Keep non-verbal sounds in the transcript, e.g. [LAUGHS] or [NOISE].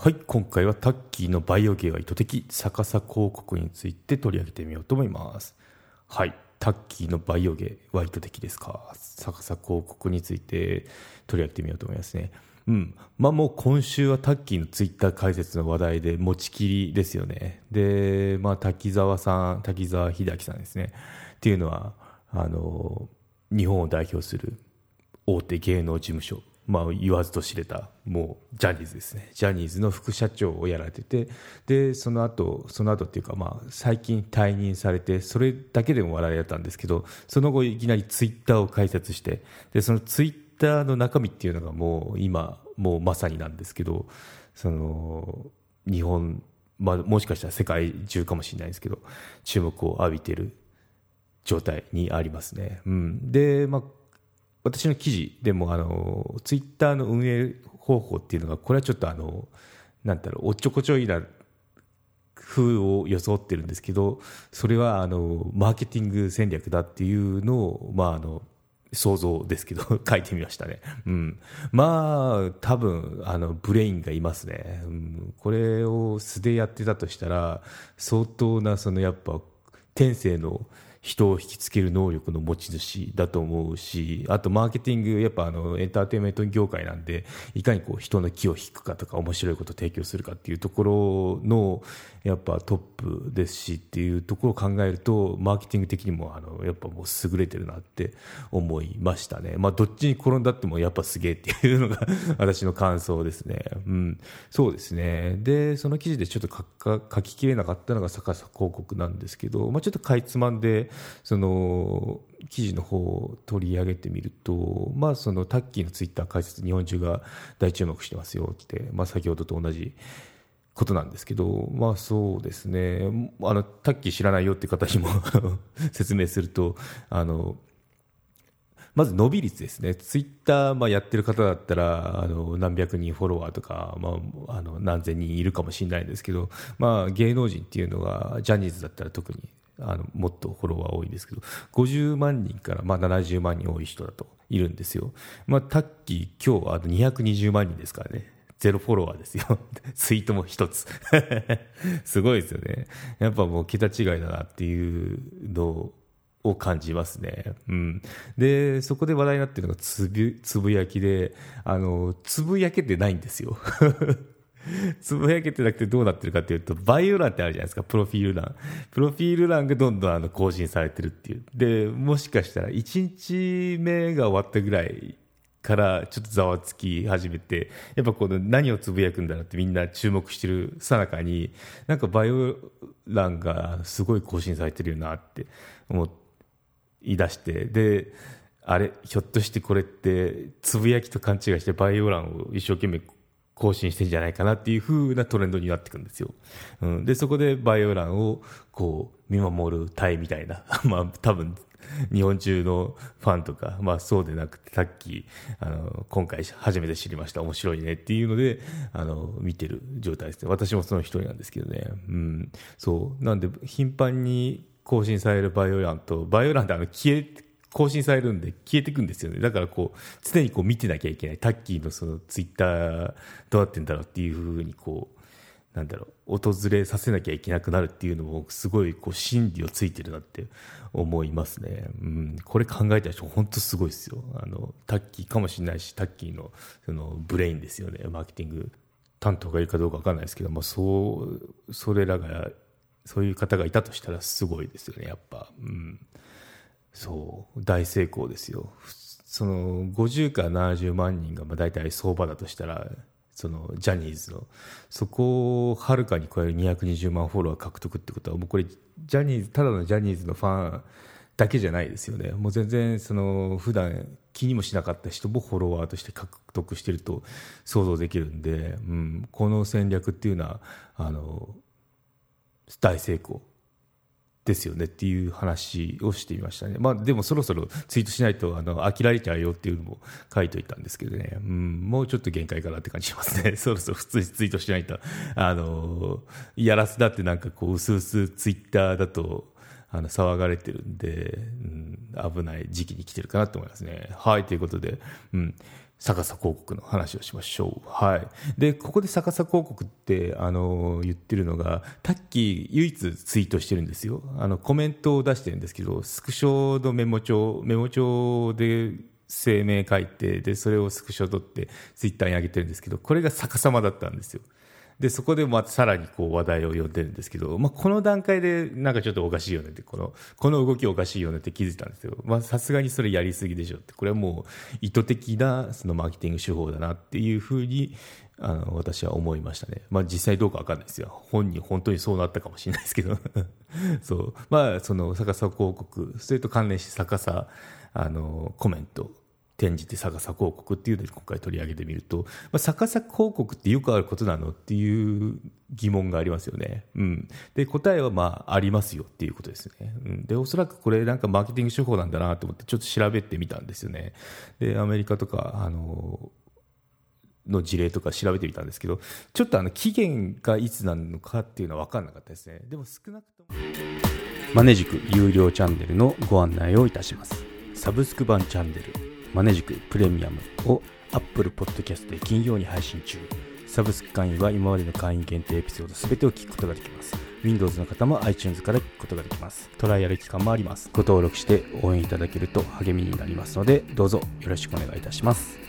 はい今回はタッキーのバイオゲーは意図的逆さ広告について取り上げてみようと思いますはいタッキーのバイオゲーは意図的ですか？逆さ広告について取り上げてみようと思いますねうんまあ、もう今週はタッキーのツイッター解説の話題で持ちきりですよね。で、まあ、滝沢さん、滝沢秀明さんですね。っていうのは、あの、日本を代表する大手芸能事務所、まあ、言わずと知れた、もう、ジャニーズですね。ジャニーズの副社長をやられてて、で、その後、その後っていうか、まあ、最近退任されて、それだけでも笑いだったんですけど、その後いきなりツイッターを開設して、で、そのツイッターの中身っていうのがもう今、もうまさになんですけど、その、日本、まあ、もしかしたら世界中かもしれないですけど、注目を浴びてる状態にありますね。うん。で、まあ、私の記事でも、あの、ツイッターの運営方法っていうのが、これはちょっとあの、なんだろう、おっちょこちょいな風を装ってるんですけど、それはあの、マーケティング戦略だっていうのを、まあ、あの、想像ですけど [LAUGHS] 書いてみましたね。うん。まあ、多分、あの、ブレインがいますね。うん、これを素でやってたとしたら、相当な、そのやっぱ、天性の人を引きつける能力の持ち主だと思うし、あとマーケティング、やっぱあのエンターテインメント業界なんで、いかにこう人の気を引くかとか、面白いことを提供するかっていうところの、やっぱトップですしっていうところを考えると、マーケティング的にもあのやっぱもう優れてるなって思いましたね。まあどっちに転んだってもやっぱすげえっていうのが [LAUGHS] 私の感想ですね。うん。そうですね。で、その記事でちょっと書ききれなかったのが逆さ広告なんですけど、まあちょっとかいつまんで、その記事の方を取り上げてみると、まあ、そのタッキーのツイッター解説日本中が大注目してますよって、まあ、先ほどと同じことなんですけど、まあそうですね、あのタッキー知らないよって方にも [LAUGHS] 説明すると、あのまず伸び率ですね、ツイッターまあやってる方だったら、あの何百人フォロワーとか、まあ、あの何千人いるかもしれないんですけど、まあ、芸能人っていうのが、ジャニーズだったら特にあのもっとフォロワー多いですけど50万人からまあ70万人多い人だといるんですよ、まあ、タッキー今日あの220万人ですからね。ゼロフォロワーですよ [LAUGHS] ツイートも一つ [LAUGHS] すごいですよねやっぱもう桁違いだなっていうのを感じますね。うん。で、そこで話題になってるのがつぶ、つぶやきで、あの、つぶやけてないんですよ。[LAUGHS] つぶやけてなくてどうなってるかというと、バイオ欄ってあるじゃないですか、プロフィール欄。プロフィール欄がどんどんあの更新されてるっていう。で、もしかしたら1日目が終わったぐらいからちょっとざわつき始めて、やっぱこの何をつぶやくんだろうってみんな注目してるさなかに、なんかバイオ欄がすごい更新されてるよなって思い出して、で、あれ、ひょっとしてこれって、つぶやきと勘違いしてバイオ欄を一生懸命更新してんじゃないかなっていう風なトレンドになっていくんですよ。うん、で、そこでバイオ欄をこう見守る隊みたいな、[LAUGHS] まあ多分 [LAUGHS] 日本中のファンとか、まあそうでなくて、さっき、あの、今回初めて知りました、面白いねっていうので、あの、見てる状態ですね。私もその一人なんですけどね。うん。そう。なんで、頻繁に更新されるバイオ欄と、バイオ欄ってあの、消え、更新されるんで消えていくんですよね。だからこう、常にこう見てなきゃいけない。タッキーのそのツイッターどうなってんだろうっていうふうにこう、なんだろう、訪れさせなきゃいけなくなるっていうのも、すごいこう、心理をついてるなって思いますね。うん、これ考えた人、本当すごいですよ。あの、タッキーかもしれないし、タッキーの、その、ブレインですよね。マーケティング担当がいるかどうかわかんないですけど、まあ、そう、それらが、そういう方がいたとしたらすごいですよね、やっぱ。うん。そう大成功ですよその50から70万人がまあ大体相場だとしたらそのジャニーズの。そこをはるかに超える220万フォロワー獲得ってことはもうこれジャニーズただのジャニーズのファンだけじゃないですよね。もう全然その普段気にもしなかった人もフォロワーとして獲得してると想像できるんで、うん、この戦略っていうのはあの大成功。ですよねっていう話をしていましたね。まあでもそろそろツイートしないとあの飽きられちゃうよっていうのも書いといたんですけどね、うん、もうちょっと限界かなって感じしますね。[LAUGHS] そろそろ普通にツイートしないと、あの、やらせだってなんかこう、うすうすツイッターだと、あの騒がれてるんで、うん、危ない時期に来てるかなと思いますね。はい、ということで、うん。逆さ広告の話をしましょう。はい。で、ここで逆さ広告って、あの、言ってるのが、タッキー唯一ツイートしてるんですよ。あの、コメントを出してるんですけど、スクショのメモ帳、メモ帳で声明書いて、で、それをスクショ取ってツイッターに上げてるんですけど、これが逆さまだったんですよ。で、そこでまたさらにこう話題を呼んでるんですけど、まあ、この段階でなんかちょっとおかしいよねって、この、この動きおかしいよねって気づいたんですよ。ま、さすがにそれやりすぎでしょって、これはもう意図的なそのマーケティング手法だなっていうふうに、あの、私は思いましたね。まあ、実際どうかわかんないですよ。本人本当にそうなったかもしれないですけど。[LAUGHS] そう。まあ、その逆さ広告、それと関連して逆さ、あの、コメント、転じて逆さ広告っていうのを今回取り上げてみると、まあ、逆さ広告ってよくあることなのっていう疑問がありますよね。うん。で、答えはまあ、ありますよっていうことですね。うん。で、おそらくこれなんかマーケティング手法なんだなと思ってちょっと調べてみたんですよね。で、アメリカとか、あの、の事例とか調べてみたんですけど、ちょっとあの期限がいつなのかっていうのは分かんなかったですね。でも少なくとも。マネジク有料チャンネルのご案内をいたします。サブスク版チャンネルマネジクプレミアムを Apple Podcast で金曜に配信中。サブスク会員は今までの会員限定エピソード全てを聞くことができます。Windows の方も iTunes から聞くことができます。トライアル期間もあります。ご登録して応援いただけると励みになりますので、どうぞよろしくお願いいたします。